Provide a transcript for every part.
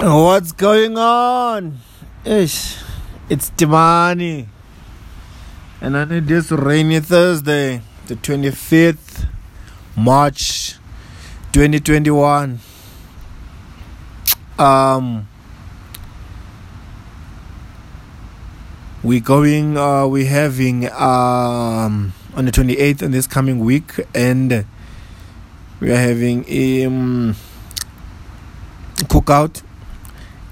What's going on? Ish, it's Timani. And on this rainy Thursday, the 25th March 2021. Um we going uh we having um on the 28th in this coming week and we are having a um, cookout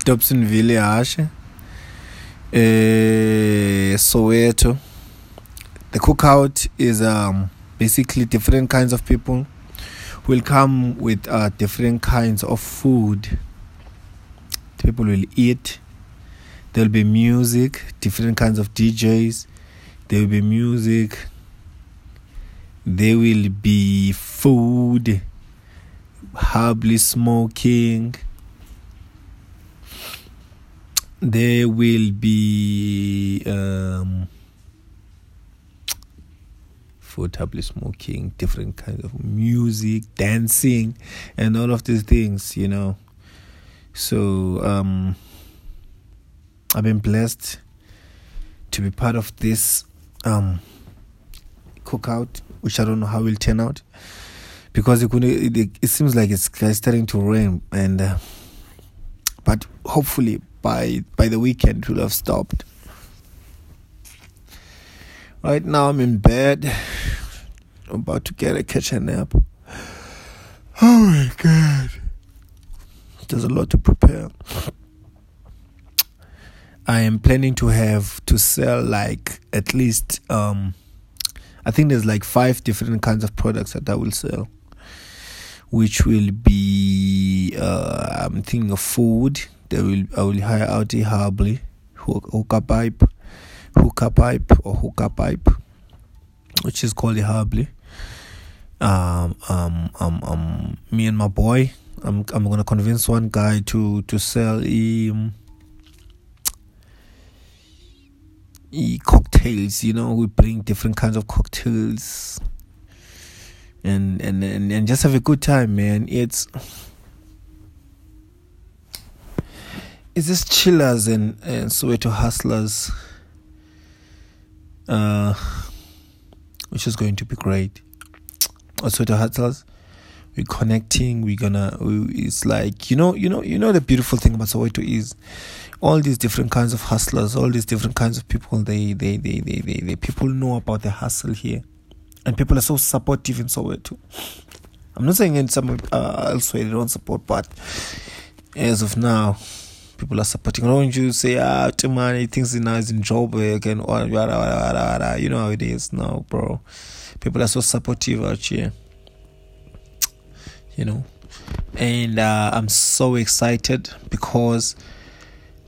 Dobsonville Hashe uh, Soweto. The cookout is um basically different kinds of people will come with uh, different kinds of food. People will eat. There'll be music different kinds of DJs there will be music. There will be food. Herbally smoking there will be um, food, smoking, different kinds of music, dancing, and all of these things, you know. So um, I've been blessed to be part of this um, cookout, which I don't know how it will turn out because it, it, it seems like it's starting to rain, and uh, but hopefully by by the weekend it will have stopped. Right now I'm in bed. I'm about to get a catch a nap. Oh my god. There's a lot to prepare. I am planning to have to sell like at least um I think there's like five different kinds of products that I will sell. Which will be uh I'm thinking of food, they will I will hire out a Hubbly hookah pipe, hookah pipe or hookah pipe, which is called a Hubbly. Um, um, um, um, me and my boy, I'm I'm gonna convince one guy to to sell e cocktails. You know, we bring different kinds of cocktails. And, and and and just have a good time, man. It's is this chillers and, and Soweto hustlers, uh, which is going to be great. Soweto hustlers, we're connecting. We're gonna. We, it's like you know, you know, you know. The beautiful thing about Soweto is all these different kinds of hustlers, all these different kinds of people. They, they, they, they, they, they people know about the hustle here, and people are so supportive in Soweto. I'm not saying in some uh, elsewhere they don't support, but as of now people are supporting. Don't you say, ah, Timani thinks he now is in Joburg and all, you know how it is now, bro. People are so supportive out here, you know. And uh, I'm so excited because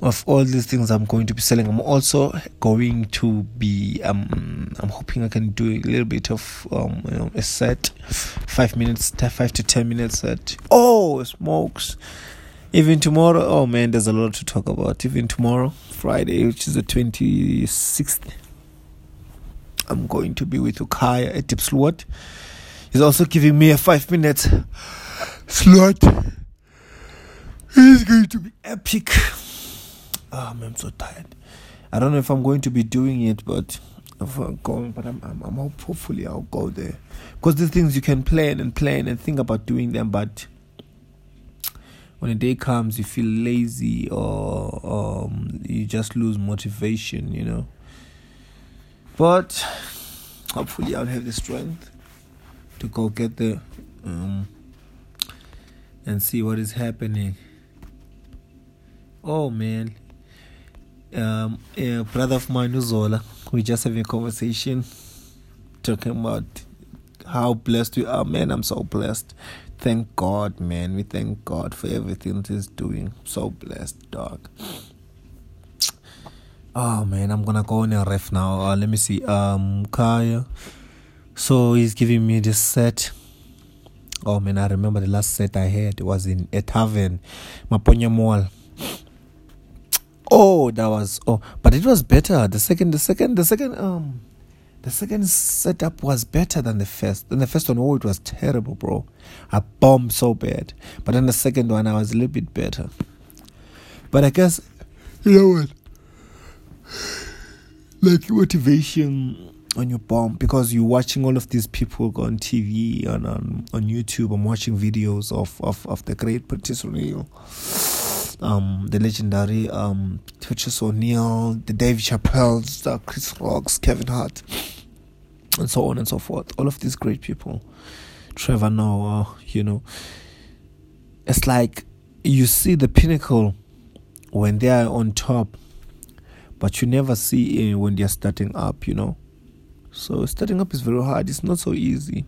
of all these things I'm going to be selling. I'm also going to be um I'm hoping I can do a little bit of um you know a set, five minutes, five to ten minutes set. Oh, smokes! Even tomorrow, oh man, there's a lot to talk about. Even tomorrow, Friday, which is the 26th, I'm going to be with Ukaya at Diepsloot. He's also giving me a five minutes slot. It's going to be epic. Oh, man, I'm so tired. I don't know if I'm going to be doing it, but I'm going, but I'm, I'm, I'm hopefully I'll go there because these things you can plan and plan and think about doing them, but when a day comes you feel lazy or um, you just lose motivation you know. But hopefully i'll have the strength to go get there um, and see what is happening. Oh man. Um, a brother of mine uzola we just having a conversation talking about how blessed we are. Man i'm so blessed thank God, man. We thank God for everything that He's doing. So blessed, dog. Oh man, I'm gonna go on a ref now. Uh, let me see. Um, Kaya. So he's giving me this set. Oh man, I remember the last set I had. It was in a tavern, Maponya Mall. Oh, that was oh, but it was better. The second, the second, the second. Um, the second setup was better than the first. Then the first one, oh, it was terrible, bro. I bombed so bad. But then the second one, I was a little bit better. But I guess you know what? Like motivation on your bomb because you're watching all of these people on TV and on, on YouTube. I'm watching videos of, of, of the great Patrice O'Neal, um, the legendary um, Patrice O'Neal, the Dave Chappelle's, the Chris Rocks, Kevin Hart, and so on and so forth. All of these great people. Trevor Noah, you know. It's like you see the pinnacle when they are on top, but you never see uh, when they are starting up, you know. So starting up is very hard. It's not so easy.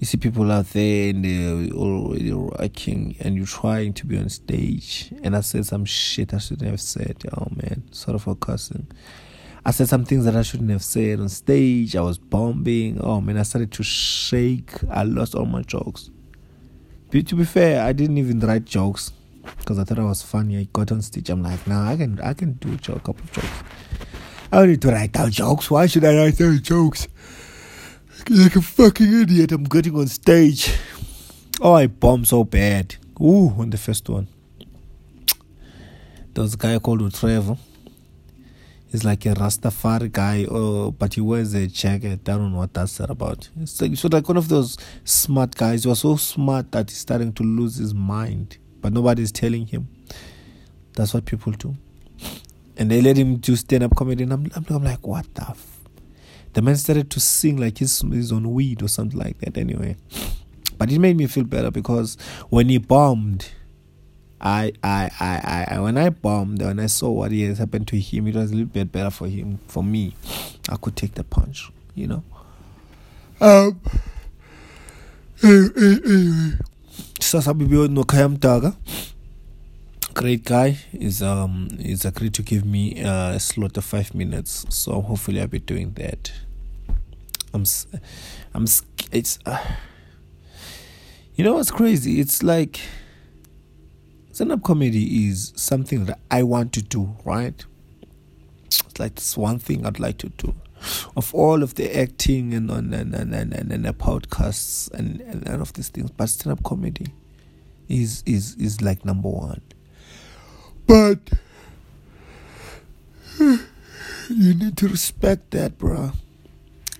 You see people out there and they're already working, and you're trying to be on stage. And I said some shit I shouldn't have said. Oh man, sort of a cussing. I said some things that I shouldn't have said on stage. I was bombing. Oh man, I started to shake. I lost all my jokes. But to be fair, I didn't even write jokes because I thought I was funny. I got on stage. I'm like, nah, I can, I can do a, a couple of jokes. I don't need to write down jokes. Why should I write down jokes? Like a fucking idiot. I'm getting on stage. Oh, I bombed so bad. Ooh, on the first one. There was a guy called Trevor. He's like a Rastafari guy, oh, but he wears a jacket. I don't know what that's about. It's like, so like one of those smart guys. He was so smart that he's starting to lose his mind, but nobody's telling him. That's what people do. And they let him do stand up comedy, and I'm, I'm, I'm like, what the? The man started to sing like he's, he's on weed or something like that. Anyway, but it made me feel better because when he bombed I, I, I, I, when I bombed, when I saw what has happened to him, it was a little bit better for him. For me, I could take the punch, you know. Um. Anyway, sasa bibi no kaya Great guy is um is agreed to give me a slot of five minutes, so hopefully I'll be doing that. I'm, I'm, it's, uh, you know what's crazy? It's like stand up comedy is something that I want to do, right? It's like this one thing I'd like to do. Of all of the acting and and and and, and, and, and the podcasts and, and all of these things, but stand up comedy is is is like number one. But you need to respect that, bro.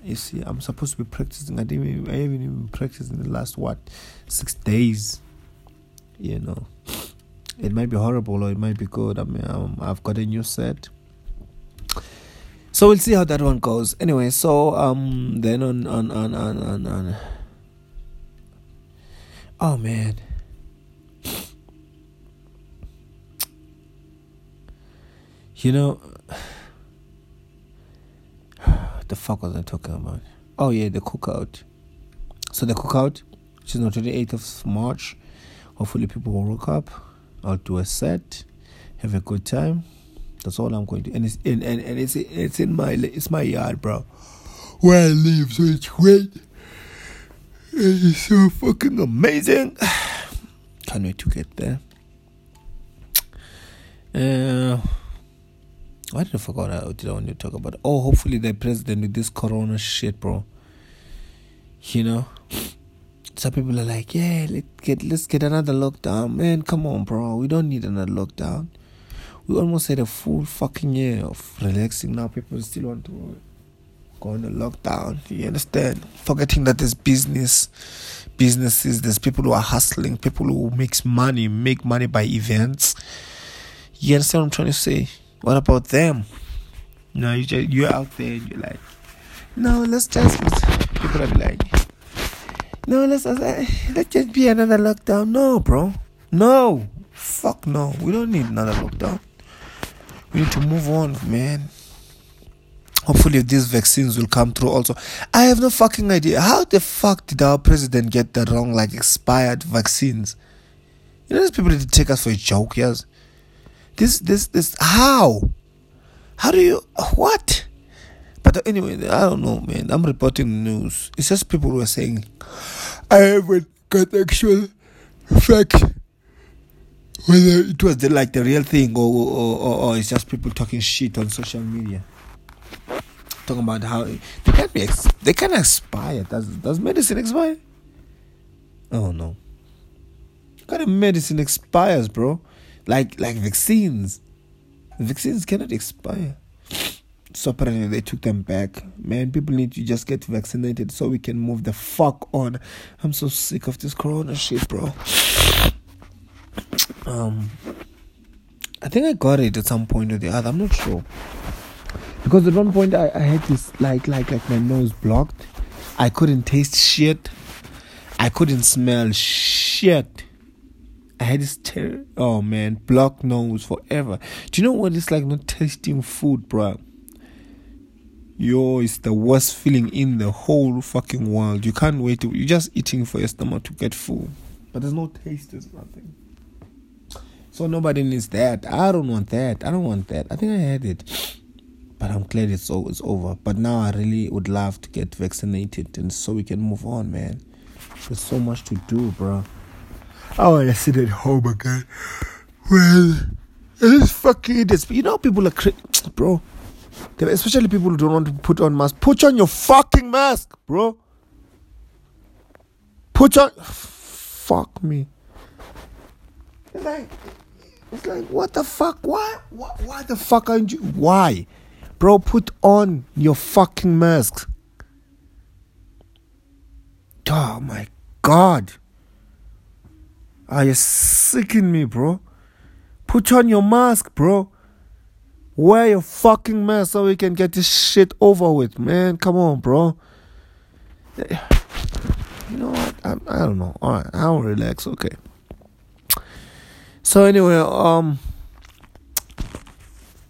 You see, I'm supposed to be practicing. I didn't. Even, I haven't even practiced in the last what six days. You know. It might be horrible or it might be good. I mean, um, I've got a new set. So we'll see how that one goes. Anyway, so um, then on on on on on, on. oh man. You know, the fuck was I talking about? Oh yeah, the cookout. So the cookout, which is on the 28th of March. Hopefully people will rock up. I'll do a set, have a good time. That's all I'm going to. And it's in and, and it's it's in my it's my yard, bro. Where I live, so it's great. It's so fucking amazing. Can't wait to get there. Uh, why did I forget what did I want to talk about? Oh, hopefully the president with this corona shit, bro. You know some people are like, yeah, let's get let's get another lockdown. Man, come on, bro. We don't need another lockdown. We almost had a full fucking year of relaxing. Now people still want to go on a lockdown. You understand? Forgetting that there's business, businesses. There's people who are hustling. People who makes money, make money by events. You understand what I'm trying to say? What about them? No, you just, you're out there and you're like, no, let's just. People are like no, let's let's just be another lockdown. No, bro. No. Fuck no. We don't need another lockdown. We need to move on, man. Hopefully these vaccines will come through also. I have no fucking idea. How the fuck did our president get the wrong like expired vaccines? You know these people did take us for a joke, yes? This this this how? How do you what? But anyway, I don't know, man. I'm reporting news. It's just people who are saying, I haven't got actual facts. Whether it was the, like the real thing or, or, or, or it's just people talking shit on social media. Talking about how they can't be, ex- they can expire. Does, does medicine expire? Oh no. What kind of medicine expires, bro? Like like vaccines. Vaccines cannot expire. So apparently they took them back. Man, people need to just get vaccinated so we can move the fuck on. I'm so sick of this corona shit, bro. Um I think I got it at some point or the other. I'm not sure. Because at one point I, I had this like like like my nose blocked. I couldn't taste shit. I couldn't smell shit. I had this ter- oh man, blocked nose forever. Do you know what it's like not tasting food, bro? Yo, it's the worst feeling in the whole fucking world. You can't wait to, you're just eating for your stomach to get full. But there's no taste, there's nothing. So nobody needs that. I don't want that. I don't want that. I think I had it. But I'm glad it's, it's over. But now I really would love to get vaccinated and so we can move on, man. There's so much to do, bro. I want to sit at home again. Well, it's fucking idiots. You know, people are, cra- bro. Especially people who don't want to put on mask. Put on your fucking mask, bro. Put on. Fuck me. It's like, it's like, what the fuck? Why? Why, why the fuck aren't you? Why? Bro, put on your fucking mask. Oh my god. Are you sicking me, bro? Put on your mask, bro. Wear your fucking mask so we can get this shit over with, man. Come on, bro. You know what? I, I don't know. All right, I'll relax. Okay. So anyway, um,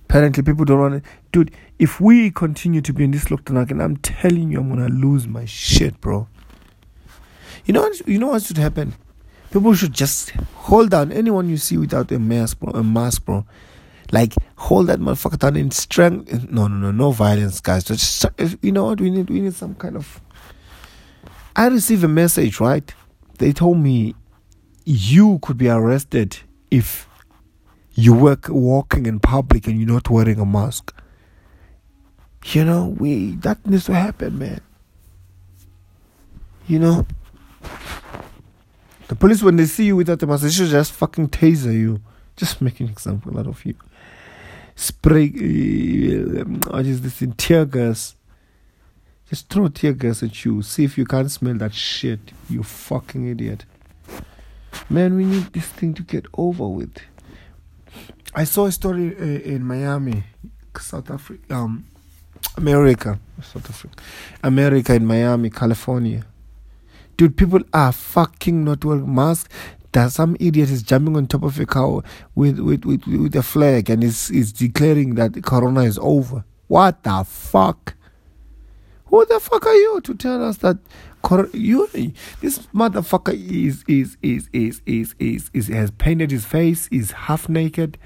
apparently people don't want it, dude. If we continue to be in this lockdown again, I'm telling you, I'm gonna lose my shit, bro. You know what? You know what should happen? People should just hold down anyone you see without a mask, bro. A mask, bro. Like hold that motherfucker down in strength. No, no, no, no violence, guys. Just you know what? We need, we need some kind of. I received a message, right? They told me you could be arrested if you work walking in public and you're not wearing a mask. You know, we that needs to happen, man. You know. The police, when they see you without a mask, they should just fucking taser you. Just make an example out of you. Spray, uh, what is this in tear gas? Just throw tear gas at you. See if you can't smell that shit. You fucking idiot. Man, we need this thing to get over with. I saw a story uh, in Miami, South Africa, um, America, South Africa, America in Miami, California. Dude, people are fucking not wearing masks. That some idiot is jumping on top of a car with with with, with a flag and is is declaring that Corona is over. What the fuck? Who the fuck are you to tell us that you this motherfucker is is is is is is is has painted his face, is half naked,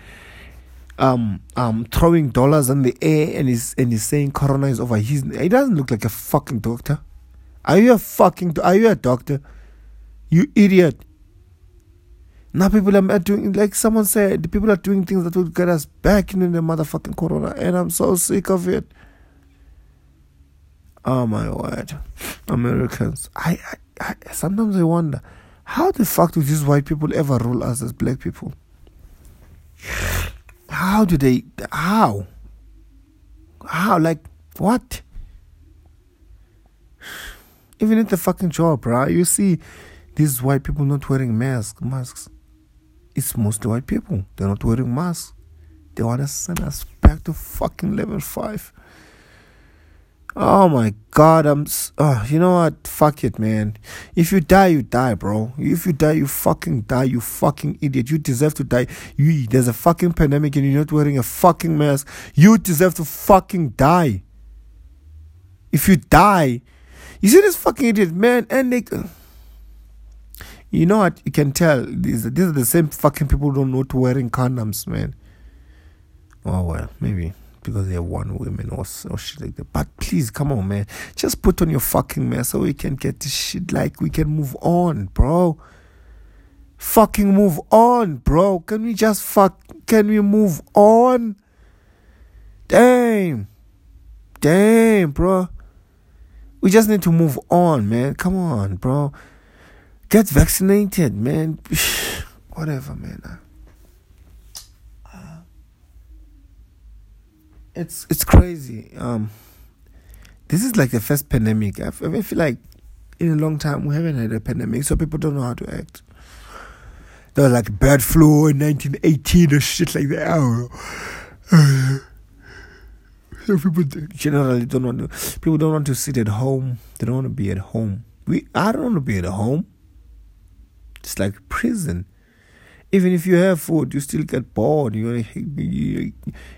um um throwing dollars in the air and is and he's saying corona is over. He's he doesn't look like a fucking doctor. Are you a fucking are you a doctor? You idiot. Now people are doing like someone said, people are doing things that will get us back into the motherfucking corona, and I'm so sick of it. Oh my word, Americans! I, I, I sometimes I wonder, how the fuck do these white people ever rule us as black people? How do they? How? How? Like what? Even at the fucking job, right? You see these white people not wearing masks. Masks. It's mostly white people. They're not wearing masks. They want to send us back to fucking level five. Oh my god, I'm. Oh, you know what? Fuck it, man. If you die, you die, bro. If you die, you fucking die. You fucking idiot. You deserve to die. You. There's a fucking pandemic and you're not wearing a fucking mask. You deserve to fucking die. If you die, you see this fucking idiot, man, and they. You know what? You can tell these these are the same fucking people who don't know to wearing condoms, man. Oh well, maybe because they're one women or, or shit like that. But please, come on, man. Just put on your fucking mask so we can get this shit like we can move on, bro. Fucking move on, bro. Can we just fuck? Can we move on? Damn. Damn, bro. We just need to move on, man. Come on, bro. Get vaccinated, man. Whatever, man. Uh, it's it's crazy. Um, this is like the first pandemic. I feel like in a long time we haven't had a pandemic, so people don't know how to act. There was like bird flu in 1918 or shit like that. Oh. Uh, people generally don't want to. People don't want to sit at home. They don't want to be at home. We I don't want to be at home. It's like prison. Even if you have food, you still get bored. You, you,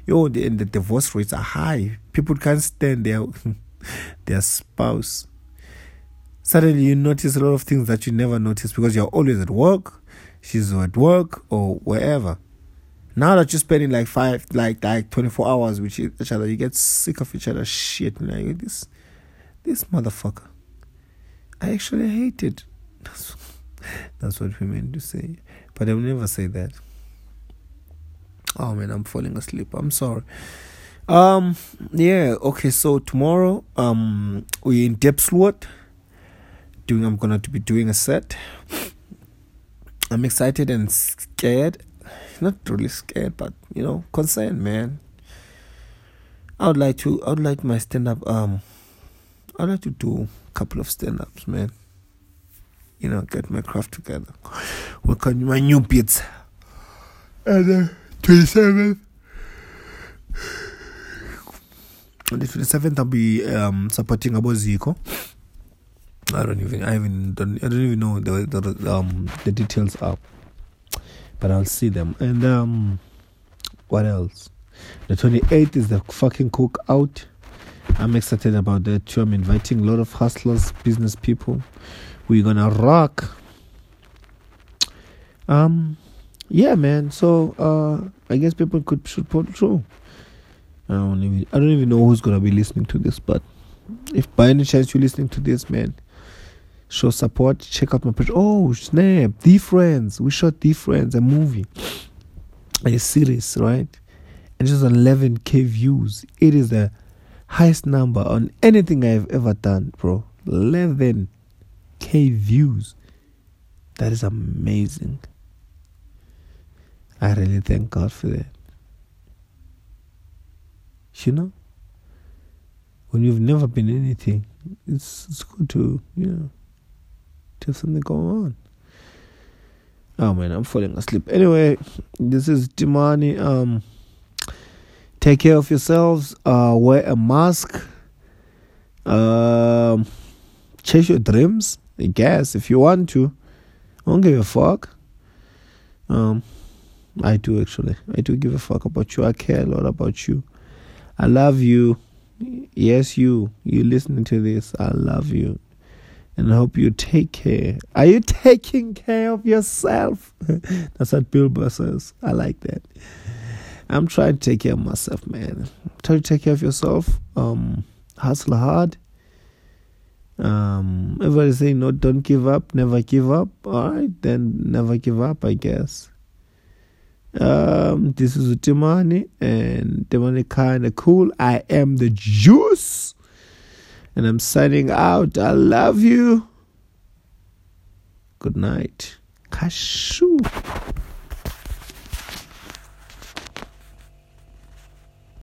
you the, the divorce rates are high. People can't stand their their spouse. Suddenly, you notice a lot of things that you never noticed because you're always at work. She's at work or wherever. Now that you're spending like five, like like twenty four hours with each other, you get sick of each other's shit. Like this, this motherfucker. I actually hate it. That's, that's what women do say. But I will never say that. Oh man, I'm falling asleep. I'm sorry. Um yeah, okay, so tomorrow um we're in Diepsloot. Doing I'm gonna be doing a set. I'm excited and scared. Not really scared, but you know, concerned, man. I would like to I would like my stand up um I'd like to do a couple of stand ups, man. You know, get my craft together. Work on my new beats. And the 27th. On the 27th, I'll be um, supporting Abo Zico. I don't even, I even don't, I don't even know the the um the details up, but I'll see them. And um, what else? The 28th is the fucking cookout. I'm excited about that too. I'm inviting a lot of hustlers, business people. We're gonna rock. Um, yeah, man. So uh, I guess people could should put through. I don't even I don't even know who's gonna be listening to this, but if by any chance you're listening to this, man, show support. Check out my page. Oh snap! Friends. We shot Friends, a movie, a series, right? And just 11k views. It is the highest number on anything I've ever done, bro. 11k views. That is amazing. I really thank God for that. You know, when you've never been anything, it's it's good to you know have something going on. Oh man, I'm falling asleep. Anyway, this is Timani. Um Take care of yourselves. Uh, wear a mask. Um, chase your dreams. I guess if you want to. I don't give a fuck. Um, I do actually. I do give a fuck about you. I care a lot about you. I love you. Yes, you. You listening to this. I love you. And I hope you take care. Are you taking care of yourself? That's what Bilbo says. I like that. I'm trying to take care of myself, man. Try to take care of yourself. Um, hustle hard. Um, everybody saying no, don't give up, never give up. All right, then never give up, I guess. Um, this is Timani, and Timani kind of cool. I am the juice, and I'm signing out. I love you. Good night. Kashu.